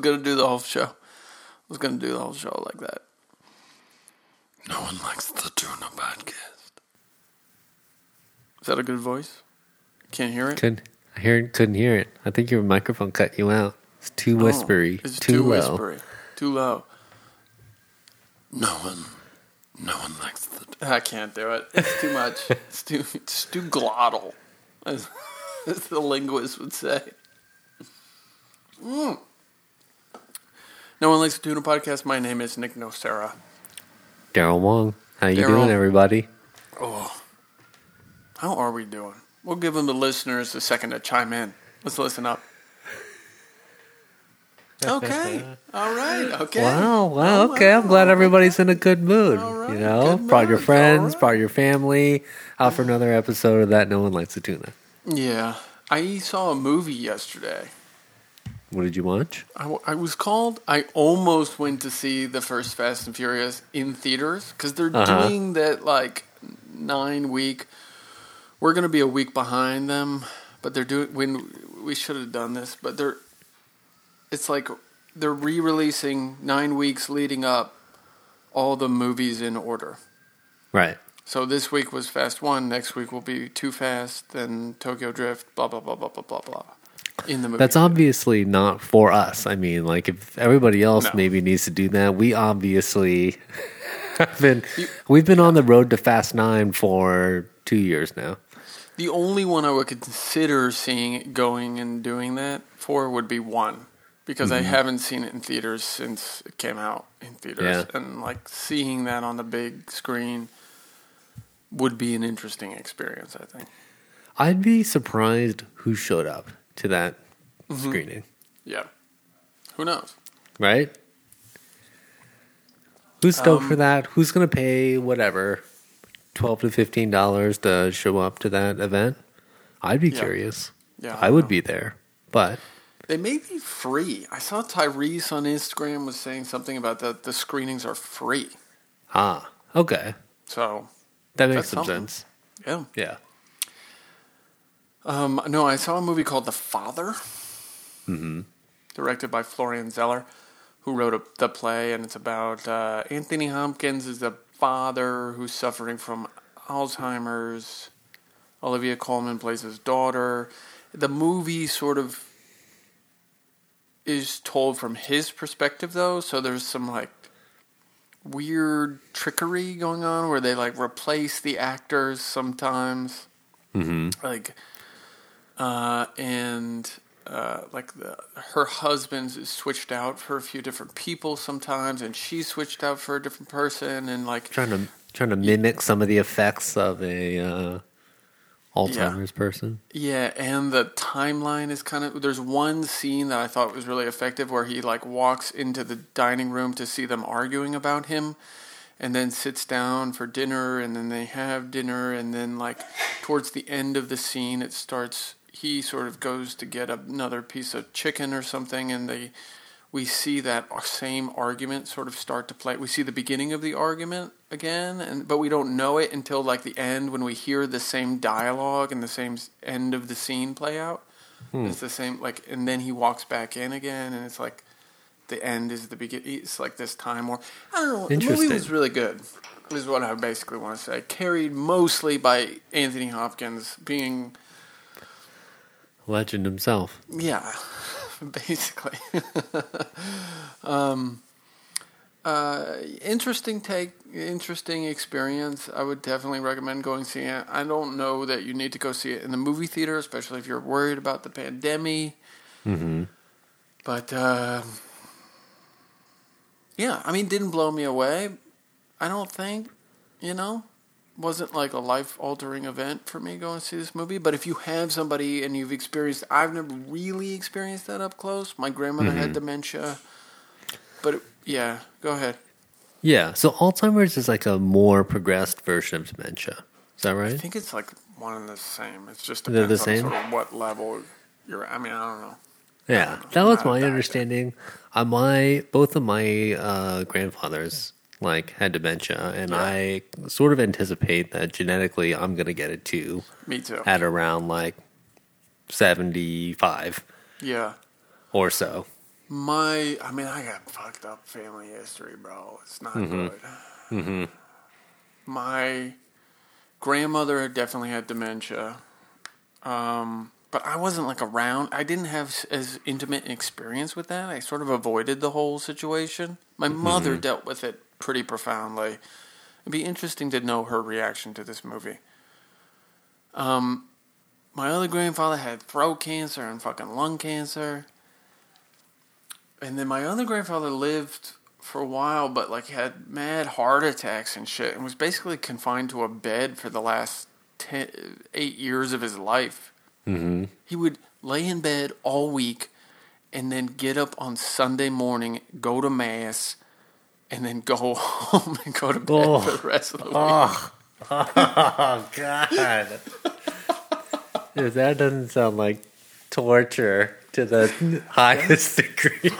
was gonna do the whole show. I was gonna do the whole show like that. No one likes the tuna podcast. Is that a good voice? Can't hear it. Couldn't I hear couldn't hear it. I think your microphone cut you out. It's too Oh, whispery. It's too, too, low. whispery. Too low. No one. No one likes the. I can't do it. It's too much. it's too. It's too glottal, as, as the linguist would say. Mm. No one likes the tuna podcast. My name is Nick Nocera. Daryl Wong. How you Daryl. doing, everybody? Oh, how are we doing? We'll give them the listeners a second to chime in. Let's listen up. Okay. All right. Okay. Wow, wow, Oh, okay. I'm glad everybody's in a good mood. All right, you know, good brought your friends, all right. brought your family out for another episode of that. No one likes the tuna. Yeah. I saw a movie yesterday. What did you watch? I, w- I was called. I almost went to see the first Fast and Furious in theaters because they're Uh-huh. doing that like nine week. We're gonna be a week behind them, but they're doing. When we should have done this, but they're. It's like they're re-releasing nine weeks leading up all the movies in order. Right. So this week was Fast One. Next week will be Too Fast, then Tokyo Drift. Blah blah blah blah blah blah blah. In the movie. That's obviously not for us. I mean, like if everybody else No. maybe needs to do that, we obviously have been we've been on the road to Fast Nine for two years now. The only one I would consider seeing going and doing that for would be one, because I mm-hmm. haven't seen it in theaters since it came out in theaters, Yeah. and like seeing that on the big screen would be an interesting experience. I think. I'd be surprised who showed up to that Mm-hmm. screening. Yeah. Who knows? right? Who's stoked Um, for that? Who's going to pay whatever, twelve to fifteen dollars to show up to that event? I'd be Yeah. curious. Yeah, I I would know. be there, but They may be free. I saw Tyrese on Instagram was saying something about that. The screenings are free. ah, okay, So that makes some something. sense. yeah. Yeah, Um, no, I saw a movie called The Father, directed by Florian Zeller, who wrote a, the play, and it's about uh, Anthony Hopkins is a father who's suffering from Alzheimer's. Olivia Colman plays his daughter. The movie sort of is told from his perspective, though, so there's some like weird trickery going on where they like replace the actors sometimes like uh and uh like the her husband's switched out for a few different people sometimes and she's switched out for a different person and like trying to trying to mimic some of the effects of a uh, Alzheimer's person. yeah and the timeline is kind of there's one scene that i thought was really effective where he like walks into the dining room to see them arguing about him and then sits down for dinner and then they have dinner and then like towards the end of the scene it starts he sort of goes to get another piece of chicken or something and they we see that same argument sort of start to play we see the beginning of the argument again and but we don't know it until like the end when we hear the same dialogue and the same end of the scene play out hmm. it's the same like and then he walks back in again and it's like the end is the beginning. It's like this time war. I don't know. The movie was really good. Is what I basically want to say. Carried mostly by Anthony Hopkins being, Legend himself. yeah, basically. um, uh, interesting take, interesting experience. I would definitely recommend going see it. I don't know that you need to go see it in the movie theater, especially if you're worried about the pandemic. Mm-hmm. But uh, yeah, I mean, didn't blow me away. I don't think, you know, wasn't like a life altering event for me going to see this movie. But if you have somebody and you've experienced, I've never really experienced that up close. My grandmother had dementia, but it, yeah, go ahead. Yeah, so Alzheimer's is like a more progressed version of dementia. Is that right? I think it's like one and the same. It's just They're depends the on same? sort of what level you're. I mean, I don't know. Yeah, that was my understanding. Uh, my both of my uh, grandfathers like had dementia, and Yeah. I sort of anticipate that genetically I'm gonna get it too Me too. at around like seventy five Yeah. or so. My, I mean, I got fucked up family history, bro. It's not good. Mm-hmm. My grandmother definitely had dementia. Um, but I wasn't like around. I didn't have as intimate an experience with that. I sort of avoided the whole situation. My mother dealt with it pretty profoundly. It'd be interesting to know her reaction to this movie. Um, my other grandfather had throat cancer and fucking lung cancer. And then my other grandfather lived for a while, but like had mad heart attacks and shit, and was basically confined to a bed for the last ten, eight years of his life. Mm-hmm. He would lay in bed all week, and then get up on Sunday morning, go to mass, and then go home and go to bed Oh. for the rest of the week. Oh, oh God. That doesn't sound like torture to the highest degree.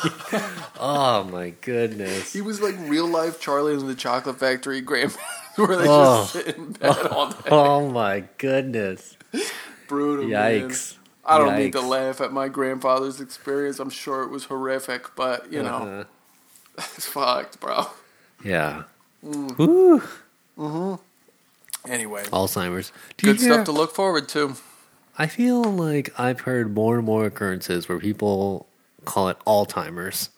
oh my goodness. He was like real life Charlie in the Chocolate Factory grandparents, where they Oh. just sit in bed all day. Oh my goodness. Brutal. man. Yikes. I don't need to laugh at my grandfather's experience. I'm sure it was horrific, but you know, Uh-huh. it's fucked, bro. Yeah. Mm. Woo. Anyway, Alzheimer's. Do good hear- stuff to look forward to. I feel like I've heard more and more occurrences where people call it Alzheimer's.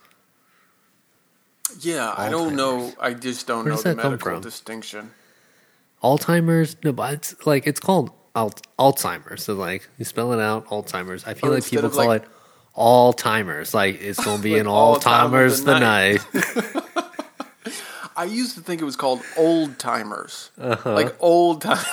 Yeah, I don't know. I just don't Where know the that come medical from? distinction. Alzheimer's? No, but it's like it's called Al- Alzheimer's. So like you spell it out, Alzheimer's. I feel Oh, like people call like- it all timers. Like it's gonna be Like an all all time of timers the night. I used to think it was called old timers, Uh-huh. like old time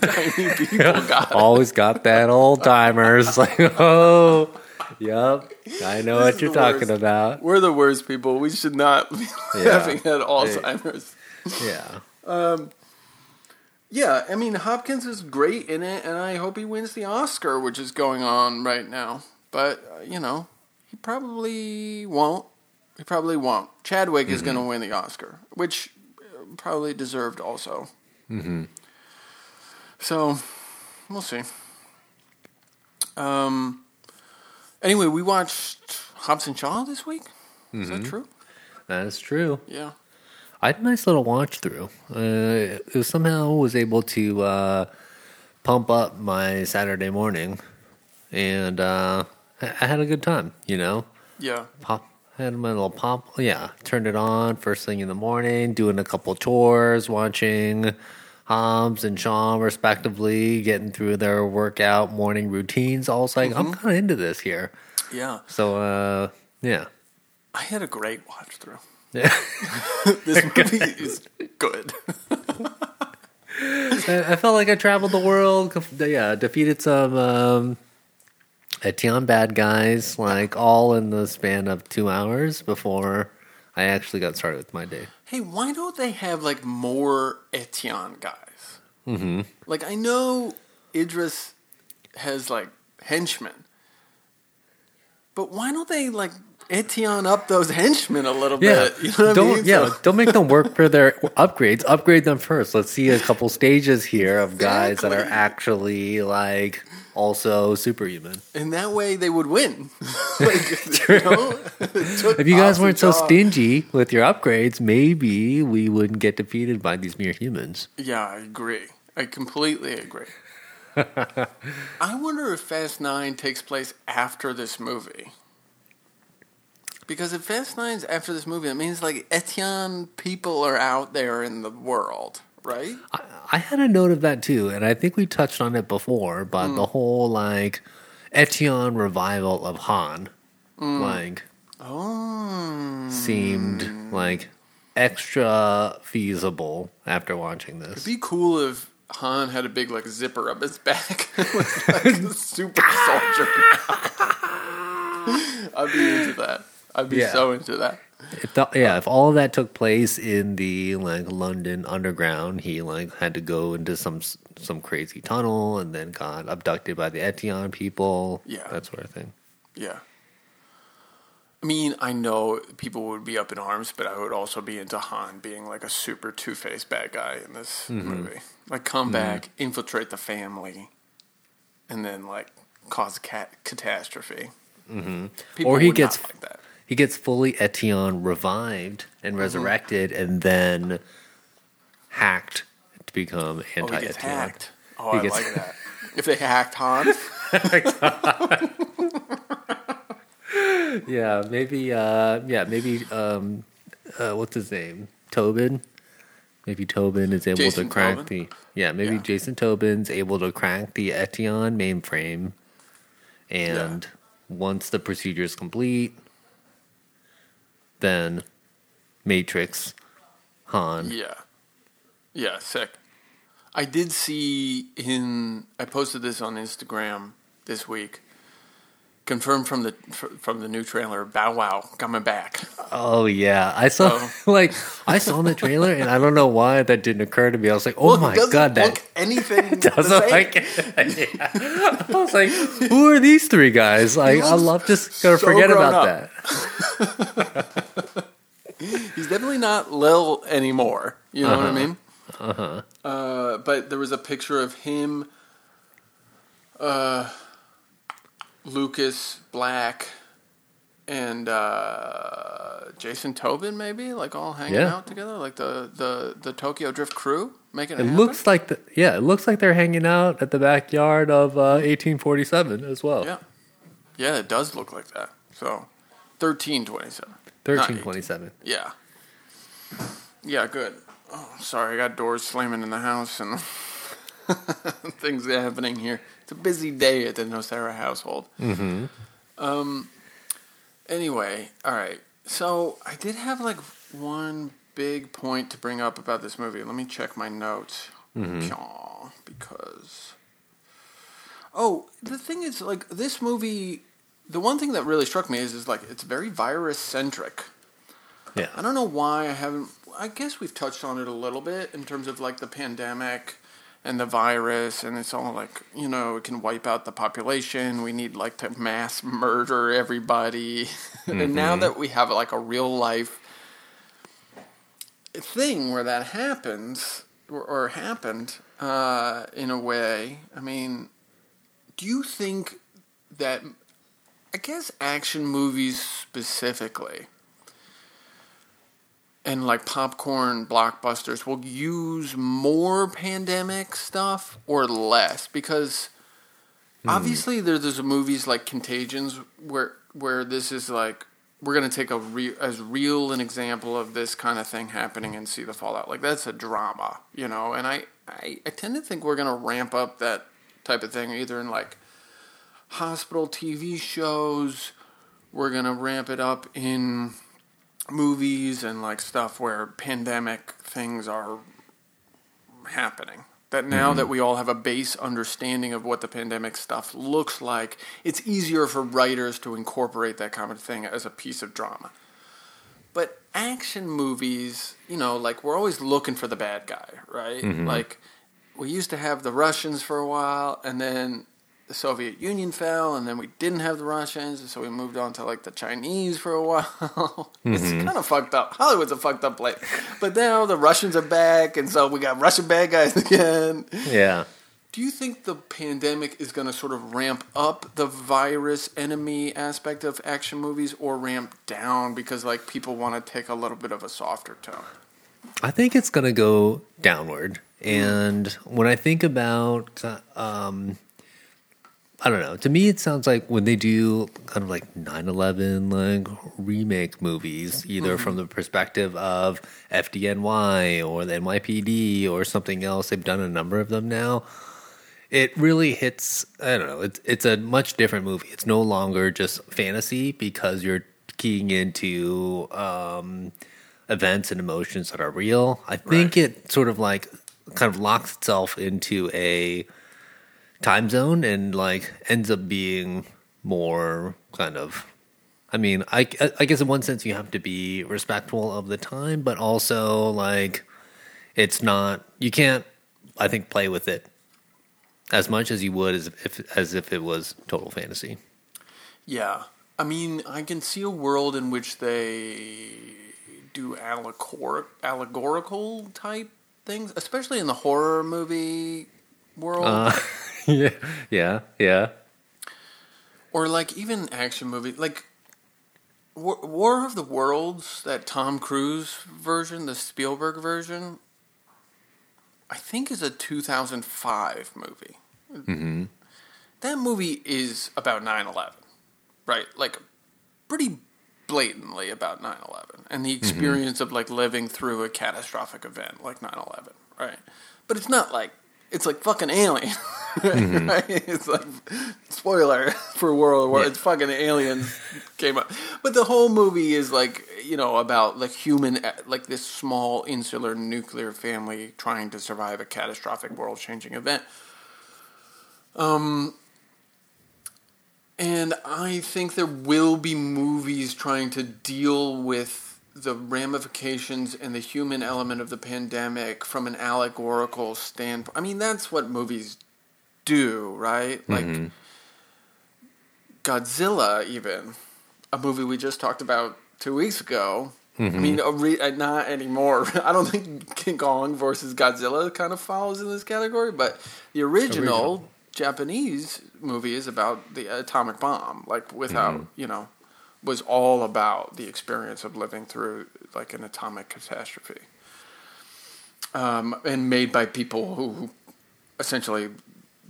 tiny people got. Always got that old timers. Like oh, yep, I know This what you're talking worst. about. We're the worst people. We should not be Yeah. having had Alzheimer's. Yeah, Yeah, I mean Hopkins is great in it, and I hope he wins the Oscar, which is going on right now. But uh, you know, he probably won't. He probably won't. Chadwick is going to win the Oscar, which uh, probably deserved also. Mm-hmm. So we'll see. Um. Anyway, we watched Hobbs and Shaw this week. Is that true? that is true. Yeah. I had a nice little watch through. Uh, it was somehow was able to uh, pump up my Saturday morning, and uh, I I had a good time. You know, Yeah. pop had my little pop. Yeah, turned it on first thing in the morning, doing a couple chores, watching Hobbs and Shaw respectively, getting through their workout morning routines. I was like, I'm kind of into this here. Yeah. So uh, yeah. I had a great watch through. Yeah. This movie is good. I, I felt like I traveled the world. Yeah, defeated some um, Eteon bad guys, like all in the span of two hours before I actually got started with my day. Hey, why don't they have like more Eteon guys? Mm-hmm. Like I know Idris has like henchmen, but why don't they like Eteon up those henchmen a little Yeah, bit? You know what don't I mean? yeah, So- don't make them work for their upgrades. Upgrade them first. Let's see a couple stages here of guys that are actually like also superhuman. and that way they would win. like, you know? If you guys weren't so stingy with your upgrades, maybe we wouldn't get defeated by these mere humans. Yeah, I agree. I completely agree. I wonder if Fast Nine takes place after this movie. Because if Fast Nine's after this movie, it means like Eteon people are out there in the world, right? I, I had a note of that too, and I think we touched on it before, but Hmm. the whole like Eteon revival of Han, Hmm. like Oh, seemed like extra feasible after watching this. it'd be cool if Han had a big like zipper up his back, was like a super soldier. I'd be into that. I'd be Yeah. so into that. If the, yeah, if all of that took place in the like London underground, he like had to go into some some crazy tunnel and then got abducted by the Eteon people. Yeah. that sort of thing. Yeah. I mean, I know people would be up in arms, but I would also be into Han being like a super two faced bad guy in this Mm-hmm. movie. Like, come back, infiltrate the family, and then like cause a cat- catastrophe. Mm-hmm. People Or he would gets- like that. He gets fully Eteon revived and resurrected, and then hacked to become Oh, anti he gets Eteon. hacked. Oh, He I gets- like that. If they hacked Han, Yeah, maybe. Uh, yeah, maybe. Um, uh, what's his name? Tobin. Maybe Tobin is able Jason to crack Tobin? the. Yeah, maybe Yeah. Jason Tobin's able to crack the Eteon mainframe, and once the procedure is complete, then Matrix, Han. yeah, yeah, sick. I did see in. I posted this on Instagram this week. Confirmed from the from the new trailer, Bow Wow coming back. Oh yeah, I saw Oh. like I saw the trailer, and I don't know why that didn't occur to me. I was like, oh Well, my god, that look anything doesn't like. Yeah. I was like, who are these three guys? Like, I love just gonna so forget about up. that. He's definitely not Lil anymore. You know what I mean? Uh-huh. Uh, but there was a picture of him, uh, Lucas Black, and uh, Jason Tobin, maybe like all hanging Yeah. out together, like the, the, the Tokyo Drift crew making it. It looks like the yeah, it looks like they're hanging out at the backyard of uh, 1847 as well. yeah, yeah, it does look like that. So, thirteen twenty seven. 1327. Yeah. Yeah, good. Oh, sorry, I got doors slamming in the house and things happening here. It's a busy day at the Nocera household. Mm-hmm. Um. Anyway, all right. So I did have like one big point to bring up about this movie. Let me check my notes. Pyaw, Because. Oh, the thing is, like, this movie. The one thing that really struck me is, is like, it's very virus centric. Yeah. I don't know why I haven't. I guess we've touched on it a little bit in terms of like the pandemic and the virus, and it's all like you know it can wipe out the population. We need like to mass murder everybody, and now that we have like a real life thing where that happens or, or happened uh, in a way, I mean, do you think that? I guess action movies specifically and like popcorn blockbusters will use more pandemic stuff or less because hmm. obviously there, there's movies like Contagions where where this is like we're gonna take a re- as real an example of this kind of thing happening and see the fallout. Like that's a drama you know? And I, I I tend to think we're gonna ramp up that type of thing either in like hospital TV shows. We're gonna ramp it up in movies and like stuff where pandemic things are happening. That now mm-hmm. that we all have a base understanding of what the pandemic stuff looks like, it's easier for writers to incorporate that kind of thing as a piece of drama. But action movies, you know, like we're always looking for the bad guy, right? Mm-hmm. Like we used to have the Russians for a while, and then the Soviet Union fell, and then we didn't have the Russians, so we moved on to like the Chinese for a while. it's kind of fucked up. Hollywood's a fucked up place. But now the Russians are back, and so we got Russian bad guys again. Yeah. Do you think the pandemic is going to sort of ramp up the virus enemy aspect of action movies or ramp down because like people want to take a little bit of a softer tone? I think it's going to go downward. And when I think about, um, I don't know, to me, it sounds like when they do kind of like 9 11 like remake movies, either from the perspective of FDNY or the NYPD or something else, they've done a number of them now. It really hits. I don't know. It's it's a much different movie. It's no longer just fantasy because you're keying into um, events and emotions that are real. I think Right. it sort of like kind of locks itself into a time zone and like ends up being more kind of I mean, I, I guess in one sense you have to be respectful of the time, but also like it's not you can't I think play with it as much as you would as if as if it was total fantasy. Yeah. I mean, I can see a world in which they do allegor- allegorical type things, especially in the horror movie world. Uh, yeah, yeah, yeah. or like even action movie like War, War of the Worlds, that Tom Cruise version, the Spielberg version, I think is a 2005 movie. Mm-hmm. That movie is about 9 11, right? Like, pretty blatantly about 9 11 and the experience of like living through a catastrophic event like 9 11, right? But it's not like, it's like fucking alien. right? It's like, spoiler for World War, Yeah. it's fucking aliens came up. But the whole movie is like, you know, about like human, like this small insular nuclear family trying to survive a catastrophic world changing event. Um, and I think there will be movies trying to deal with the ramifications and the human element of the pandemic from an allegorical standpoint. I mean, that's what movies do, right? Like mm-hmm. Godzilla, even a movie we just talked about two weeks ago. I mm-hmm. mean, re- uh, not anymore. I don't think King Kong versus Godzilla kind of falls in this category, but the original, Original. Japanese movie is about the atomic bomb, like without, mm-hmm. you know, was all about the experience of living through like an atomic catastrophe. Um, and made by people who, who essentially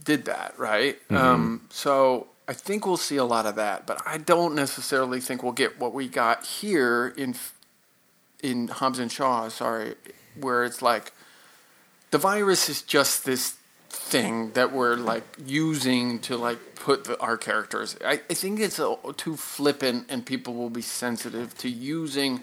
did that, right? Um, so I think we'll see a lot of that, but I don't necessarily think we'll get what we got here in in Hobbs and Shaw. Sorry, where it's like the virus is just this thing that we're like using to like put the, our characters. I, I think it's a, too flippant, and people will be sensitive to using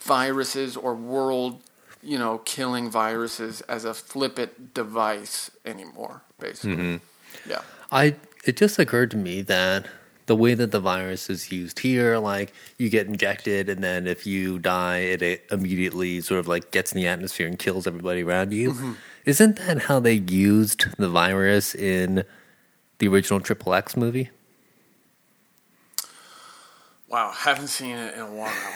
viruses or world, you know, killing viruses as a flippant device anymore. Basically, mm-hmm. yeah. I it just occurred to me that the way that the virus is used here, like you get injected, and then if you die, it, it immediately sort of like gets in the atmosphere and kills everybody around you. Mm-hmm. Isn't that how they used the virus in the original Triple X movie? Wow, haven't seen it in a while.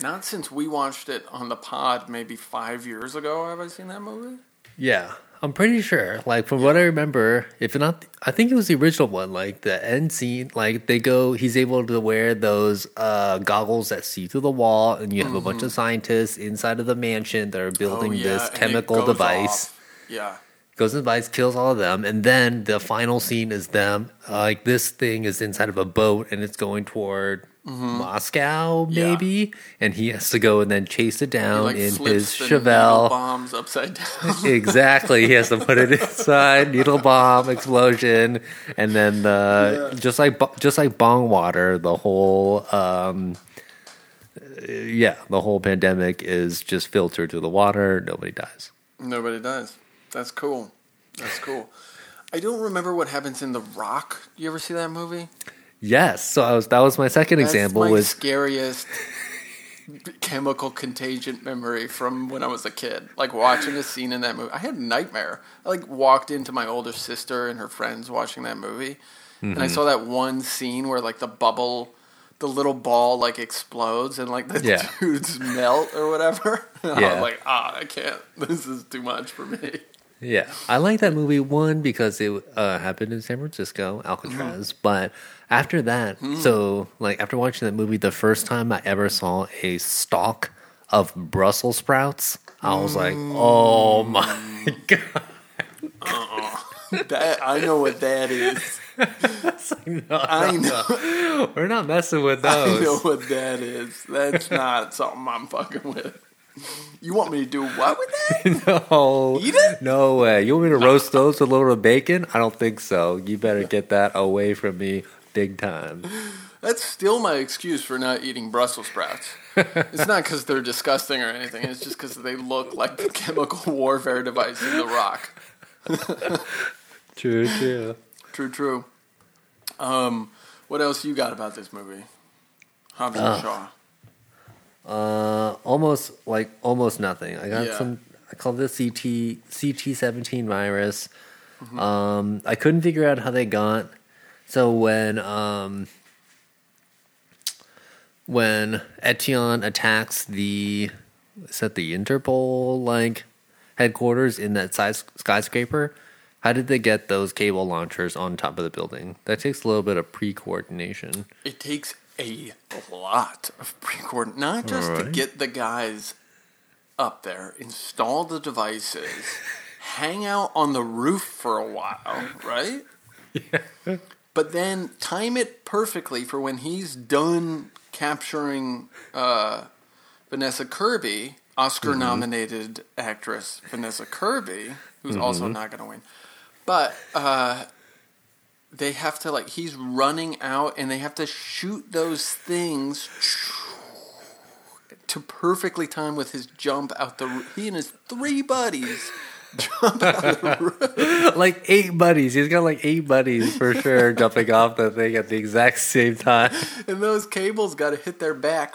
Not since we watched it on the pod maybe five years ago. Have I seen that movie? Yeah, I'm pretty sure. Like from what I remember, if not, I think it was the original one. Like the end scene, like they go, he's able to wear those uh, goggles that see through the wall, and you have a bunch of scientists inside of the mansion that are building Mm-hmm. Oh, yeah, this chemical device. off. Yeah. Goes and the device, kills all of them, and then the final scene is them. uh, like this thing is inside of a boat, and it's going toward. Moscow, Mm-hmm. Yeah. maybe, and he has to go and then chase it down like, in his the Chevelle. bombs upside down. exactly. He has to put it inside, needle bomb explosion, and then the just like just like bong water, the whole um, yeah, the whole pandemic is just filtered through the water. Nobody dies. Nobody does. That's cool. That's cool. I don't remember what happens in The Rock. You ever see that movie? Yes. So I was that was my second That's example my was the scariest chemical contagion memory from when I was a kid. Like watching a scene in that movie. I had a nightmare. I like walked into my older sister and her friends watching that movie. And Mm-hmm. I saw that one scene where like the bubble the little ball like explodes and like the Yeah. dudes melt or whatever. And I Yeah. was like, ah, I can't. This is too much for me. Yeah, I like that movie one because it uh, happened in San Francisco, mm-hmm. Alcatraz. But after that, mm-hmm. so like after watching that movie, the first time I ever saw a stalk of Brussels sprouts, I was like, mm. "Oh my god!" Uh-uh. That I know what that is. I know We're not messing with those. I know what that is. That's not something I'm fucking with. You want me to do what with that? no, Eat it? no way. You want me to roast those with a little bit of bacon? I don't think so. You better get that away from me, big time. That's still my excuse for not eating Brussels sprouts. It's not because they're disgusting or anything. It's just because they look like the chemical warfare device in The Rock. True, true. True, true. Um, what else you got about this movie? Hobbs and Shaw. Uh, almost like almost nothing. I got Yeah. some. I called this CT CT seventeen virus. Mm-hmm. Um, I couldn't figure out how they got. So when um when Eteon attacks the is that the Interpol like headquarters in that size skyscraper, how did they get those cable launchers on top of the building? That takes a little bit of pre coordination. It takes a lot of pre-coordinate, not just to get the guys up there, install the devices, hang out on the roof for a while, right? Yeah. But then time it perfectly for when he's done capturing uh, Vanessa Kirby, Oscar nominated actress Vanessa Kirby, who's also not going to win. But uh, they have to, like, he's running out and they have to shoot those things to perfectly time with his jump out the. He and his three buddies jump out of the roof. like eight buddies. He's got like eight buddies for sure jumping off the thing at the exact same time. And those cables got to hit their back.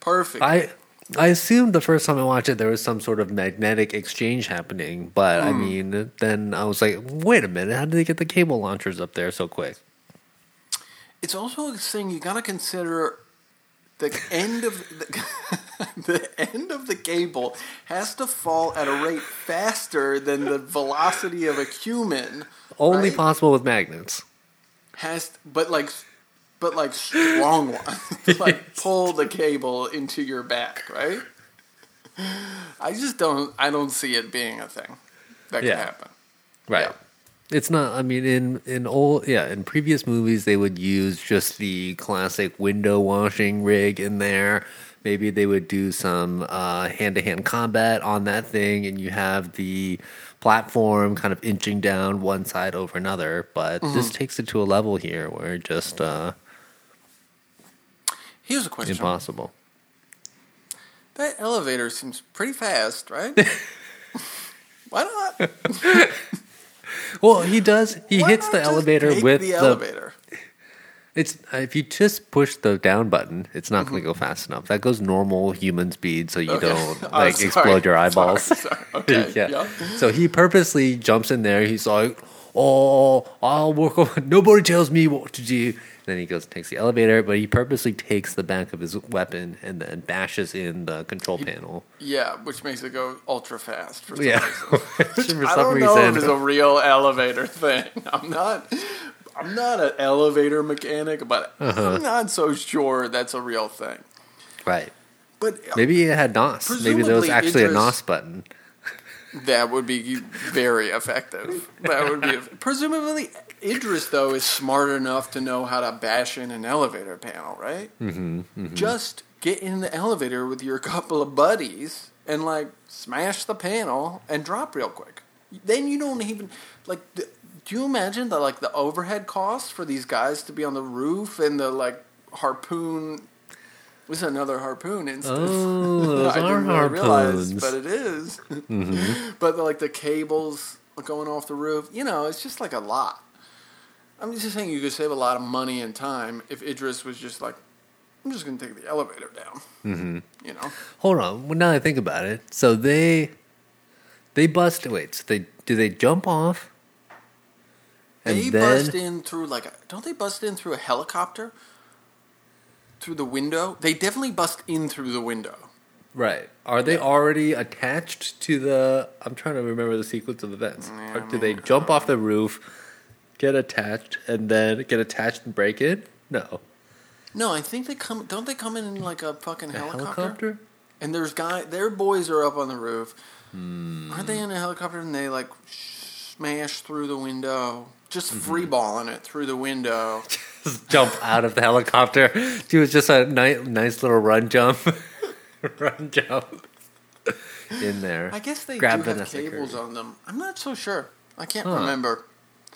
Perfect. I I assumed the first time I watched it there was some sort of magnetic exchange happening, but I hmm. mean, then I was like, wait a minute, how did they get the cable launchers up there so quick? It's also a thing you got to consider. The end of the, the end of the cable has to fall at a rate faster than the velocity of a human. Only right? possible with magnets. Has but like but like strong ones like pull the cable into your back, right? I just don't. I don't see it being a thing that Yeah. can happen. Right. Yeah. It's not. I mean, in in old yeah, in previous movies they would use just the classic window washing rig in there. Maybe they would do some hand to hand combat on that thing, and you have the platform kind of inching down one side over another. But this takes it to a level here where just uh, Here's a question: impossible. That elevator seems pretty fast, right? Why not? Well, he does. He Why hits not the just elevator take with the elevator. It's if you just push the down button, it's not Mm-hmm. going to go fast enough. That goes normal human speed, so you Okay. don't like sorry. explode your eyeballs. Sorry, sorry. Okay. yeah. So he purposely jumps in there. He's like, "Oh, I'll work on. Nobody tells me what to do." Then he goes, and takes the elevator, but he purposely takes the back of his weapon and then bashes in the control panel. Yeah, which makes it go ultra fast for some Yeah, reason. for I don't know if it's a real elevator thing. I'm not. I'm not an elevator mechanic, but Uh-huh. I'm not so sure that's a real thing. right. But Maybe it had NOS. Maybe there was actually a NOS button. that would be very effective. That would be presumably Idris though is smart enough to know how to bash in an elevator panel, right? Mm-hmm, Just get in the elevator with your couple of buddies and like smash the panel and drop real quick. Then you don't even like. The, do you imagine the like the overhead costs for these guys to be on the roof and the like harpoon? Is another harpoon instance. Oh, I are didn't really realize, harpoons. but it is. Mm-hmm. but like the cables going off the roof, you know, it's just like a lot. I'm just saying you could save a lot of money and time if Idris was just like, I'm just going to take the elevator down. Mm-hmm. You know, Hold on. Well, now I think about it, so they they bust. Wait, so they do they jump off? And they then bust in through like, a, don't they bust in through a helicopter? Through the window? They definitely bust in through the window. right? Are they already attached to the? I'm trying to remember the sequence of events. Yeah, Or I do they jump off the roof, get attached, and then get attached and break in? No, No, I think they come. Don't they come in like a fucking a helicopter? helicopter. And there's guy, their boys are up on the roof. Hmm. Aren't they in a helicopter and they like smash through the window, just Mm-hmm. free balling it through the window? just jump out of the helicopter. Do just a nice, nice little run jump, run jump in there. I guess they Grab do have cables on them. I'm not so sure. I can't Huh. remember.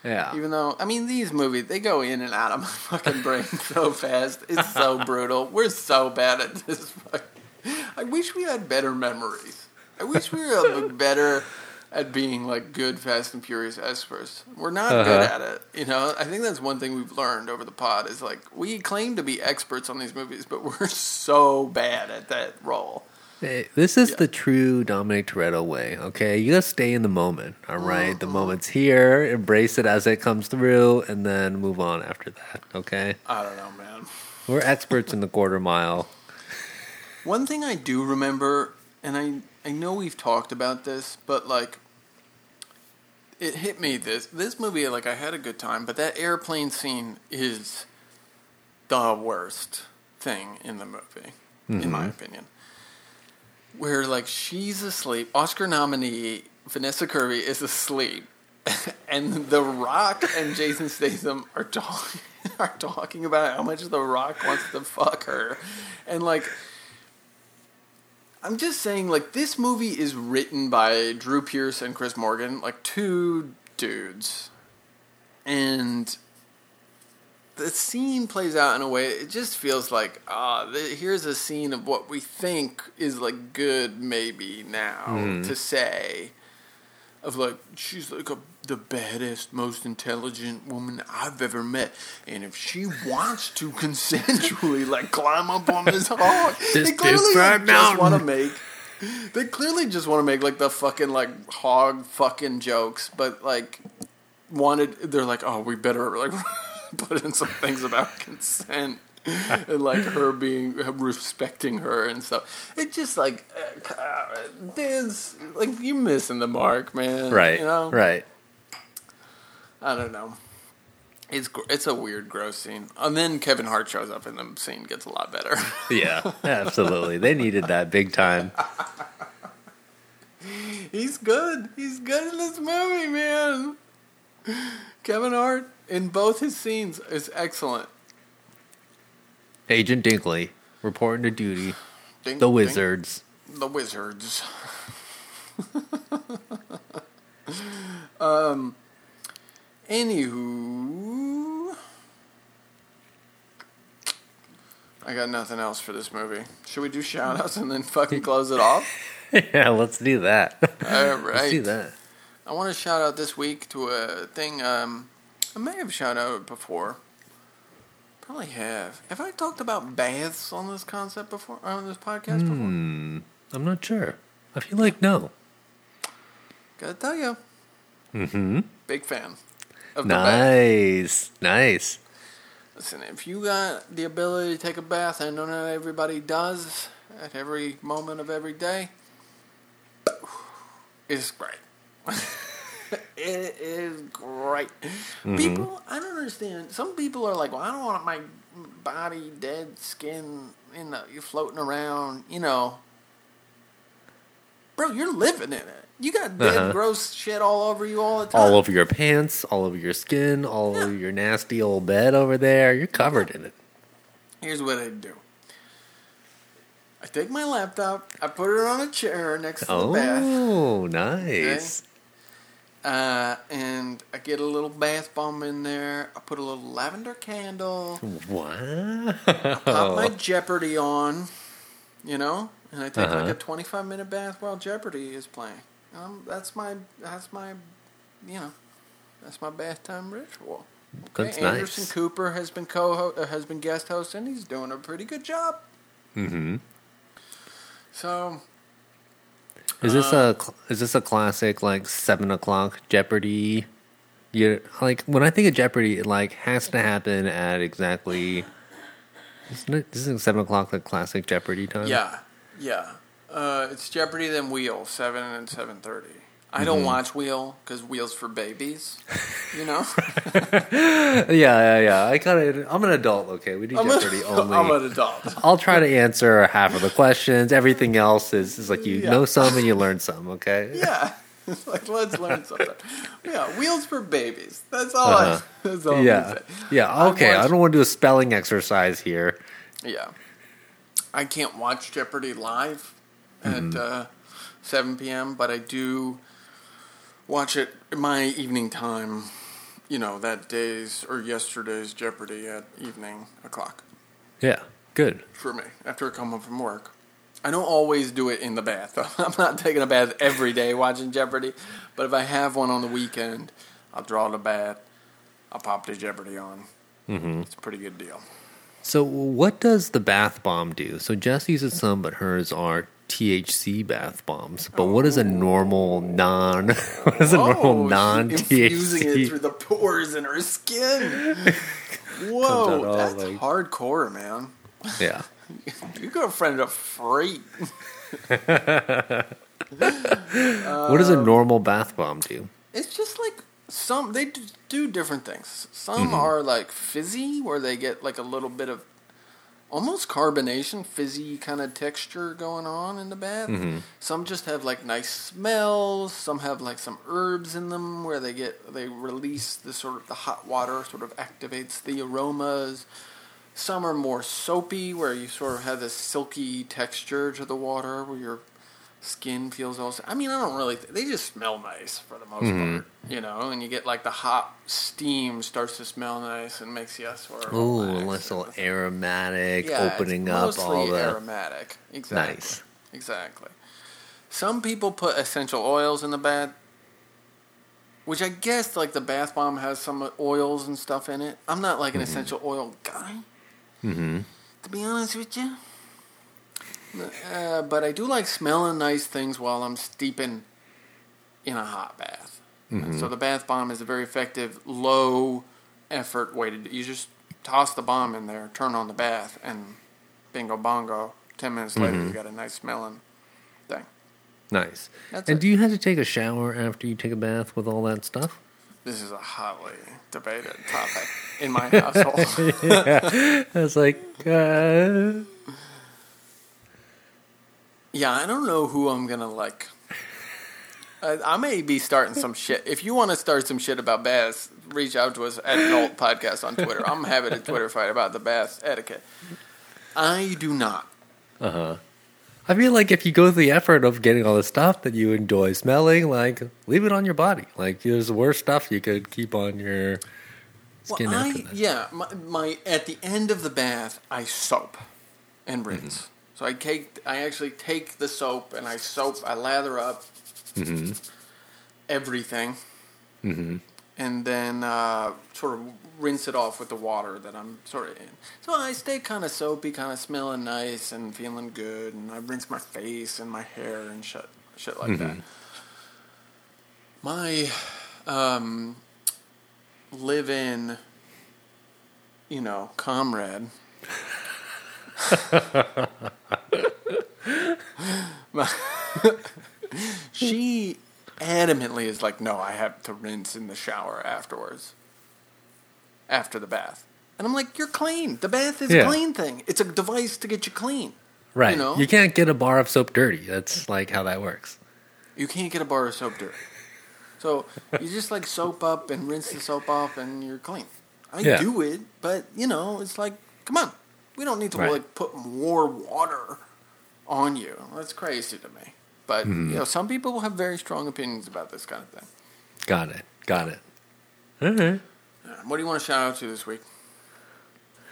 Yeah, Even though, I mean, these movies they go in and out of my fucking brain so fast. It's so brutal. We're so bad at this. I wish we had better memories. I wish we were better at being like good Fast and Furious experts. We're not good Uh-huh. at it. You know, I think that's one thing we've learned over the pod is like we claim to be experts on these movies, but we're so bad at that role. Hey, this is Yeah. the true Dominic Toretto way. Okay, you gotta stay in the moment. All right? Mm-hmm. the moment's here. Embrace it as it comes through, and then move on after that. Okay, I don't know, man. we're experts in the quarter mile. One thing I do remember, and I I know we've talked about this, but like it hit me this this movie like I had a good time, but that airplane scene is the worst thing in the movie, in my opinion. Where like she's asleep, Oscar nominee Vanessa Kirby is asleep, and The Rock and Jason Statham are talking are talking about how much The Rock wants to fuck her, and like. I'm just saying, like, this movie is written by Drew Pearce and Chris Morgan, like, two dudes. And the scene plays out in a way, it just feels like, ah, th- here's a scene of what we think is, like, good, maybe now to say. Of, like, she's like a, the baddest, most intelligent woman I've ever met. And if she wants to consensually, like, climb up on this hog, This they clearly like, just want to make they clearly just want to make like the fucking like hog fucking jokes, but like wanted they're like, oh, we better like put in some things about consent and like her being respecting her and stuff. It just like uh, there's like you're missing the mark, man. Right. You know. Right. I don't know. It's it's a weird, gross scene, and then Kevin Hart shows up, and the scene gets a lot better. Yeah. Absolutely. They needed that big time. He's good. He's good in this movie, man. Kevin Hart in both his scenes is excellent. Agent Dinkley reporting to duty. Ding, The. Wizards. The Wizards. um. Anywho, I got nothing else for this movie. Should we do shout outs and then fucking close it off? yeah, let's do that. All Let's do that. I want to shout out this week to a thing um, I may have shouted out before. Probably have. Have I talked about baths on this concept before on this podcast before? Hmm. I'm not sure. I feel like no. Gotta tell you, Mm-hmm. big fan of the bath. Nice. Nice. Listen, if you got the ability to take a bath, I know not everybody does at every moment of every day. It's great. it is great. People, I don't understand. Some people are like, "Well, I don't want my body, dead skin, in the you floating around." You know, bro, you're living in it. You got dead, Uh-huh. gross shit all over you all the time. All over your pants, all over your skin, all over your nasty old bed over there. You're covered in it. Here's what I do. I take my laptop, I put it on a chair next to the bath, Oh, nice. Uh, and I get a little bath bomb in there. I put a little lavender candle, Wow. pop my Jeopardy on, you know, and I take Uh-huh. like a 25 minute bath while Jeopardy is playing. Um, that's my, that's my, you know, that's my bath time ritual. That's Anderson nice. Cooper has been co uh, has been guest hosting. He's doing a pretty good job. Mm-hmm. So Is this Uh, a is this a classic like seven o'clock Jeopardy? You like when I think of Jeopardy, it like has to happen at exactly. Isn't it? This is seven o'clock, like classic Jeopardy time. Yeah, yeah. Uh, it's Jeopardy then Wheel seven and seven thirty. I don't Mm-hmm. watch Wheel because Wheel's for babies. You know, yeah, yeah, yeah. I got it. I'm an adult. Okay, we do I'm, Jeopardy a, only. I'm an adult. I'll try to answer half of the questions. Everything else is, is like you Yeah. know some and you learn some. Okay. Yeah, it's like let's learn something. Yeah, Wheels for babies. That's all. Uh-huh. I, that's all. Yeah. say. Yeah. Okay. I don't want to do a spelling exercise here. Yeah, I can't watch Jeopardy live at uh, seven p.m., but I do watch it my evening time. You know that day's or yesterday's Jeopardy at evening o'clock. Yeah. Good. for me after I come home from work. I don't always do it in the bath. I'm not taking a bath every day watching Jeopardy, but if I have one on the weekend, I'll draw the bath. I'll pop the Jeopardy on. Mm-hmm. It's a pretty good deal. So, what does the bath bomb do? So, Jess uses some, but hers are THC bath bombs. But what is a normal non? What is a normal Oh, non she's infusing it through the pores in her skin. Whoa, all that's like- hardcore, man. Yeah. Your girlfriend a friend a freak. what does a um, normal bath bomb do? It's just like some they do different things. Some mm-hmm. are like fizzy, where they get like a little bit of almost carbonation, fizzy kind of texture going on in the bath. Mm-hmm. Some just have like nice smells. Some have like some herbs in them, where they get they release the sort of the hot water sort of activates the aromas. Some are more soapy, where you sort of have this silky texture to the water, where your skin feels also. I mean, I don't really. They just smell nice for the most Mm-hmm. part, you know. And you get like the hot steam starts to smell nice and makes you sort of Ooh, a nice little aromatic, yeah, opening up all the. aromatic. Exactly. Nice. Exactly. Some people put essential oils in the bath, which I guess like the bath bomb has some oils and stuff in it. I'm not like an essential oil guy, Mm-hmm. to be honest with you. Uh, but I do like smelling nice things while I'm steeping in a hot bath. And So the bath bomb is a very effective, low effort way to do. You just toss the bomb in there, turn on the bath, and bingo bongo. Ten minutes later, you got a nice smelling thing. Nice. That's and it. do you have to take a shower after you take a bath with all that stuff? This is a hotly debated topic in my household. I was like, uh, yeah, I don't know who I'm gonna like. I, I may be starting some shit. If you want to start some shit about baths, reach out to us at Nolt Podcast on Twitter. I'm having a Twitter fight about the bath etiquette. I do not. Uh huh. I feel like if you go through the effort of getting all the stuff that you enjoy smelling, like leave it on your body. Like there's worse stuff you could keep on your skin Well, after I, that. yeah, my, my at the end of the bath, I soap and Mm-hmm. So I take, I actually take the soap and I soap, I lather up Mm-hmm. everything, and then uh, sort of rinse it off with the water that I'm sort of in. So I stay kind of soapy, kind of smelling nice and feeling good, and I rinse my face and my hair and shit, shit like that. My um, live-in, you know, comrade. She adamantly is like, no, I have to rinse in the shower afterwards, after the bath. And I'm like, you're clean. The bath is Yeah. a clean thing. It's a device to get you clean. Right. You know? can't get a bar of soap dirty. That's like how that works. You can't get a bar of soap dirty. So you just like soap up and rinse the soap off, and you're clean. I Yeah. do it, but you know, it's like, come on, we don't need to Right. like put more water on you. That's crazy to me. But Mm-hmm. you know, some people will have very strong opinions about this kind of thing. Got it. Got it. All right. What do you want to shout out to this week?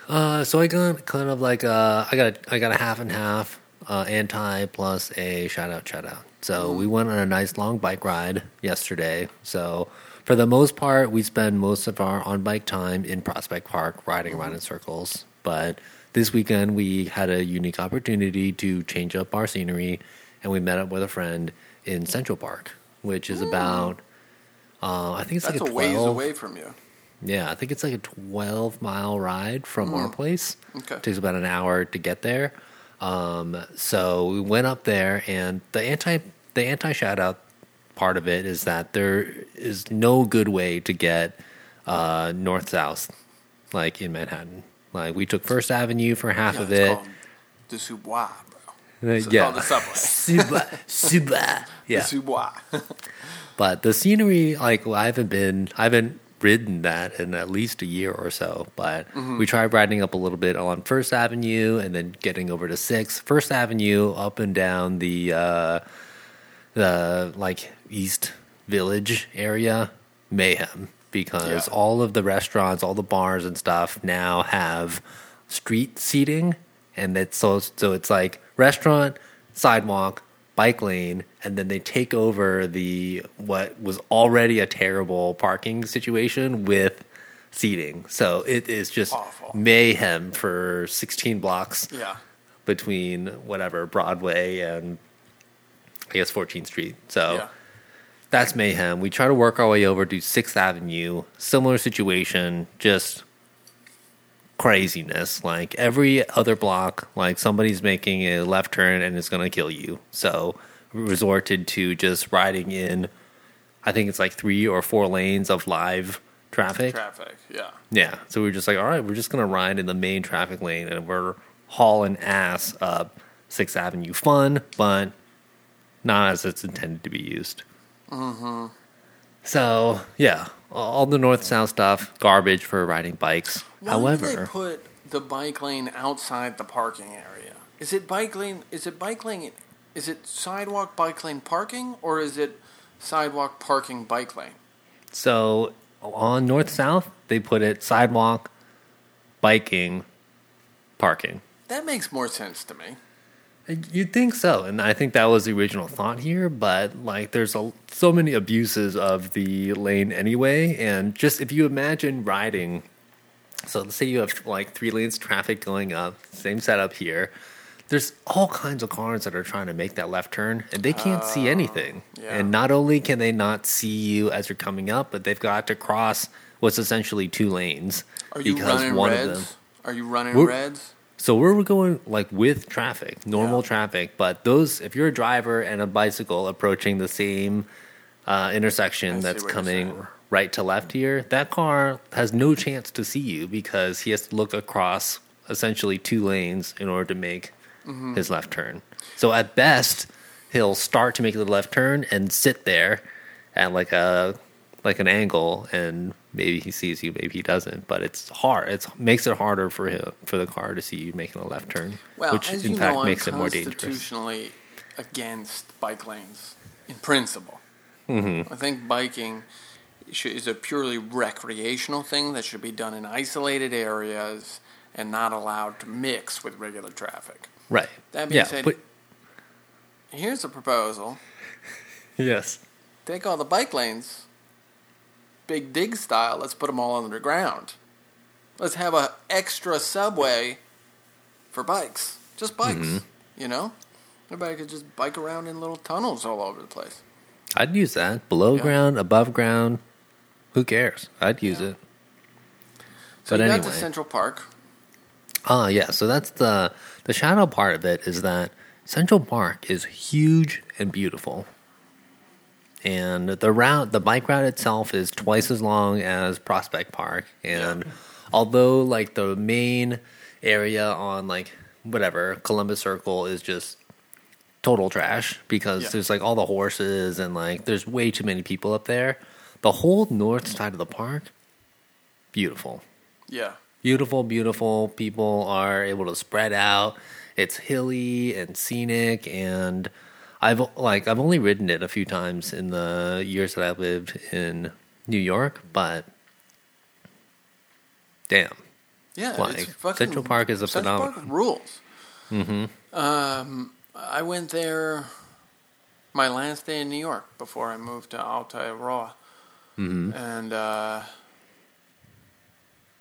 Uh, so I got kind of like uh, I got a, I got a half and half uh, anti plus a shout out shout out. So we went on a nice long bike ride yesterday. So for the most part, we spend most of our on bike time in Prospect Park riding around in circles. But this weekend we had a unique opportunity to change up our scenery, and we met up with a friend in Central Park, which is about uh, I think it's That's like a a ways twelve. away from you. Yeah, I think it's like a 12 mile ride from our place. Okay. takes about an hour to get there. Um, so we went up there, and the anti the anti shout out part of it is that there is no good way to get uh, north south like in Manhattan. Like we took First Avenue for half Yeah, of it's it. called the Subois, bro. Uh, It's yeah, called the subway. Suba. Yeah, The Subois. But the scenery, like well, I haven't been, I haven't ridden that in at least a year or so. But we tried riding up a little bit on First Avenue and then getting over to Sixth. First Avenue up and down the uh, the like East Village area, mayhem because Yeah. all of the restaurants, all the bars and stuff now have street seating, and it's so so it's like restaurant, sidewalk, bike lane, and then they take over the what was already a terrible parking situation with seating. So it is just Awful. mayhem for 16 blocks yeah. between whatever Broadway and I guess 14th Street. So Yeah. That's mayhem. We try to work our way over to Sixth Avenue. Similar situation, just craziness. Like every other block, like somebody's making a left turn and it's going to kill you. So resorted to just riding in. I think it's like three or four lanes of live traffic. Traffic, yeah. Yeah. So we are just like, all right, we're just gonna ride in the main traffic lane and we're hauling ass up Sixth Avenue. Fun, but not as it's intended to be used. Mm-hmm. So yeah, all the north south stuff, garbage for riding bikes. Why However, do they put the bike lane outside the parking area? Is it bike lane? Is it bike lane? Is it sidewalk bike lane parking, or is it sidewalk parking bike lane? so on north south, they put it sidewalk, biking, parking. That makes more sense to me. You'd think so, and I think that was the original thought here. But like, there's a, so many abuses of the lane anyway, and just if you imagine riding, so let's say you have like three lanes traffic going up, same setup here. There's all kinds of cars that are trying to make that left turn, and they can't see oh, anything. yeah. And not only can they not see you as you're coming up, but they've got to cross what's essentially two lanes Are you running reds? Are you running reds? So we're going like with traffic, normal Yeah. traffic, but those if you're a driver and a bicycle approaching the same uh, intersection see that's coming right to left here, that car has no chance to see you because he has to look across essentially two lanes in order to make Mm-hmm. his left turn. So at best, he'll start to make the left turn and sit there at like a like an angle and maybe he sees you maybe he doesn't but it's hard it makes it harder for him for the car to see you making a left turn Well, which in fact know, makes it more dangerous constitutionally against bike lanes in principle. Mm-hmm. I think biking is a purely recreational thing that should be done in isolated areas and not allowed to mix with regular traffic. right That being yeah said- but Here's a proposal: yes take all the bike lanes, big dig style. Let's put them all underground. Let's have a extra subway for bikes, just bikes. Mm-hmm. You know, everybody could just bike around in little tunnels all over the place. i'd use that below Yeah. ground above ground who cares i'd use Yeah. it So But you got anyway. to Central Park. Ah, yeah. So that's the the shadow part of it is that Central Park is huge and beautiful, and the route, the bike route itself, is twice as long as Prospect Park. And although like the main area on like whatever Columbus Circle is just total trash because Yeah. there's like all the horses and like there's way too many people up there. The whole north side of the park, beautiful Yeah. beautiful, beautiful. People are able to spread out. It's hilly and scenic, and I've like I've only ridden it a few times in the years that I've lived in New York, but damn, Yeah, Like, Central Park is a Central Park phenomenon. rules. Mm-hmm. Um, I went there my last day in New York before I moved to Aotearoa, mm-hmm. and uh,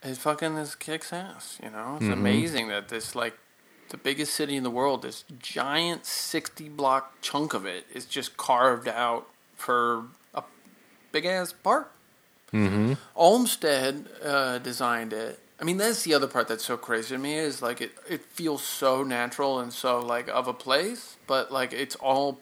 it fucking is kicks ass. You know, Mm-hmm. it's amazing that this like the biggest city in the world, this giant sixty block chunk of it is just carved out for a big ass park. Mm-hmm. Olmsted uh, designed it. I mean, that's the other part that's so crazy to me is like it, it feels so natural and so like of a place, but like it's all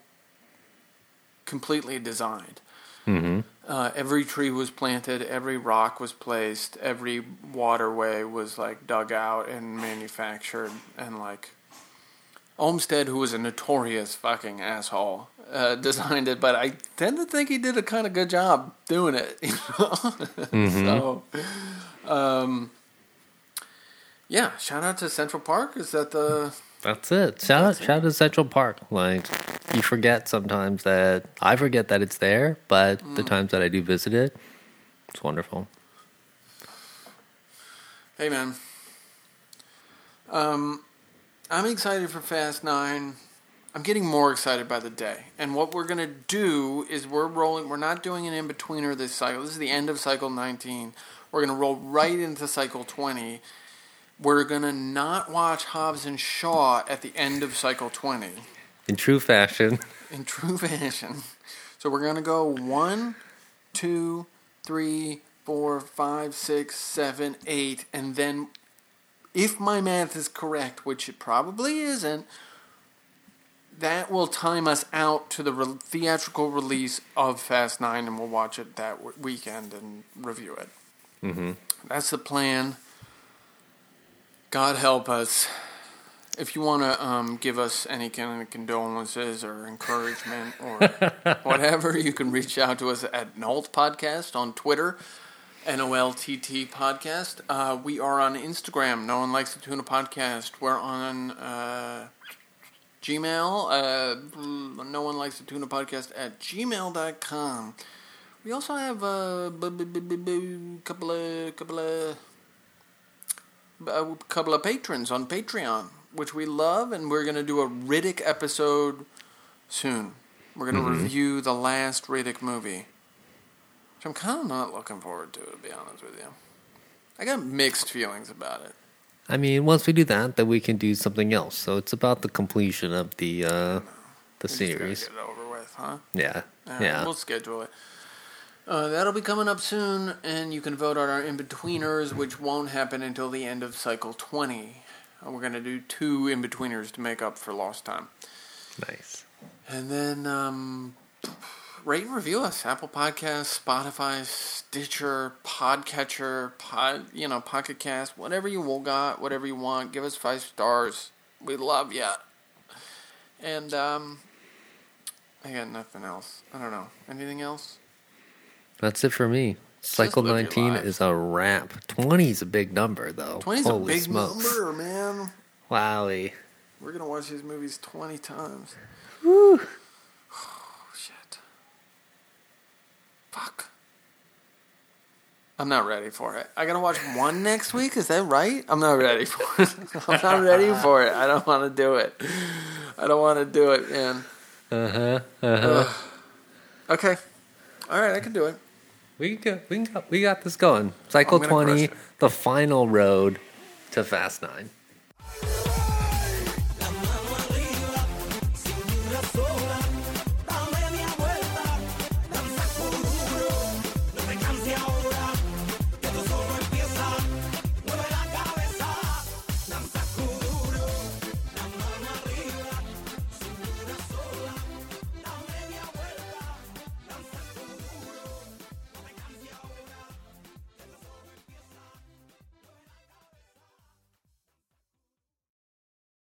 completely designed. Mm-hmm. Uh, every tree was planted, every rock was placed, every waterway was like dug out and manufactured, and like Olmsted, who was a notorious fucking asshole, uh, designed it, but I tend to think he did a kind of good job doing it. You know? So, um, yeah, shout out to Central Park. Is that the that's it. Shout out, shout out to Central Park. Like you forget sometimes that I forget that it's there, but the times that I do visit it, it's wonderful. Hey man. Um, I'm excited for Fast Nine. I'm getting more excited by the day. And what we're gonna do is we're rolling. We're not doing an in betweener this cycle. This is the end of cycle 19. We're gonna roll right into cycle 20. We're gonna not watch Hobbs and Shaw at the end of cycle 20 In true fashion. in true fashion. So we're gonna go one, two, three, four, five, six, seven, eight, and then, if my math is correct, which it probably isn't, that will time us out to the re- theatrical release of Fast Nine, and we'll watch it that w- weekend and review it. Mm-hmm. That's the plan. God help us. If you want to um, give us any kind of condolences or encouragement or whatever, you can reach out to us at Nolt Podcast on Twitter, N-O-L-T-T Podcast. Uh, we are on Instagram, No One Likes the Tuna Podcast. We're on uh, Gmail, uh, No One Likes the Tuna Podcast at gmail.com. We also have a b- couple of couple of a couple of patrons on Patreon, which we love, and we're gonna do a Riddick episode soon. We're gonna review the last Riddick movie, which I'm kind of not looking forward to, to be honest with you. I got mixed feelings about it. I mean, once we do that, then we can do something else. So it's about the completion of the uh, the We just series. get it over with, huh? Yeah, right, yeah. We'll schedule it. Uh, that'll be coming up soon, and you can vote on our in betweeners, which won't happen until the end of cycle 20. Uh, we're going to do two in betweeners to make up for lost time. Nice. And then um, rate and review us Apple Podcasts, Spotify, Stitcher, Podcatcher, Pod, you know, Pocket Cast, whatever you will got, whatever you want. Give us five stars. We love ya. And um, I got nothing else. I don't know. Anything else? That's it for me. Cycle 19 is a wrap. 20 is a big number, though. 20's Holy a big smokes. number, man. Wowie. We're gonna watch these movies twenty times. Woo. Oh shit. Fuck. I'm not ready for it. I gotta watch one next week. Is that right? I'm not ready for it. I'm not ready for it. I don't want to do it. I don't want to do it, man. Uh huh. Uh huh. Okay. All right, I can do it. We can go, we can go, we got this going. Cycle I'm 20, the final road to Fast 9.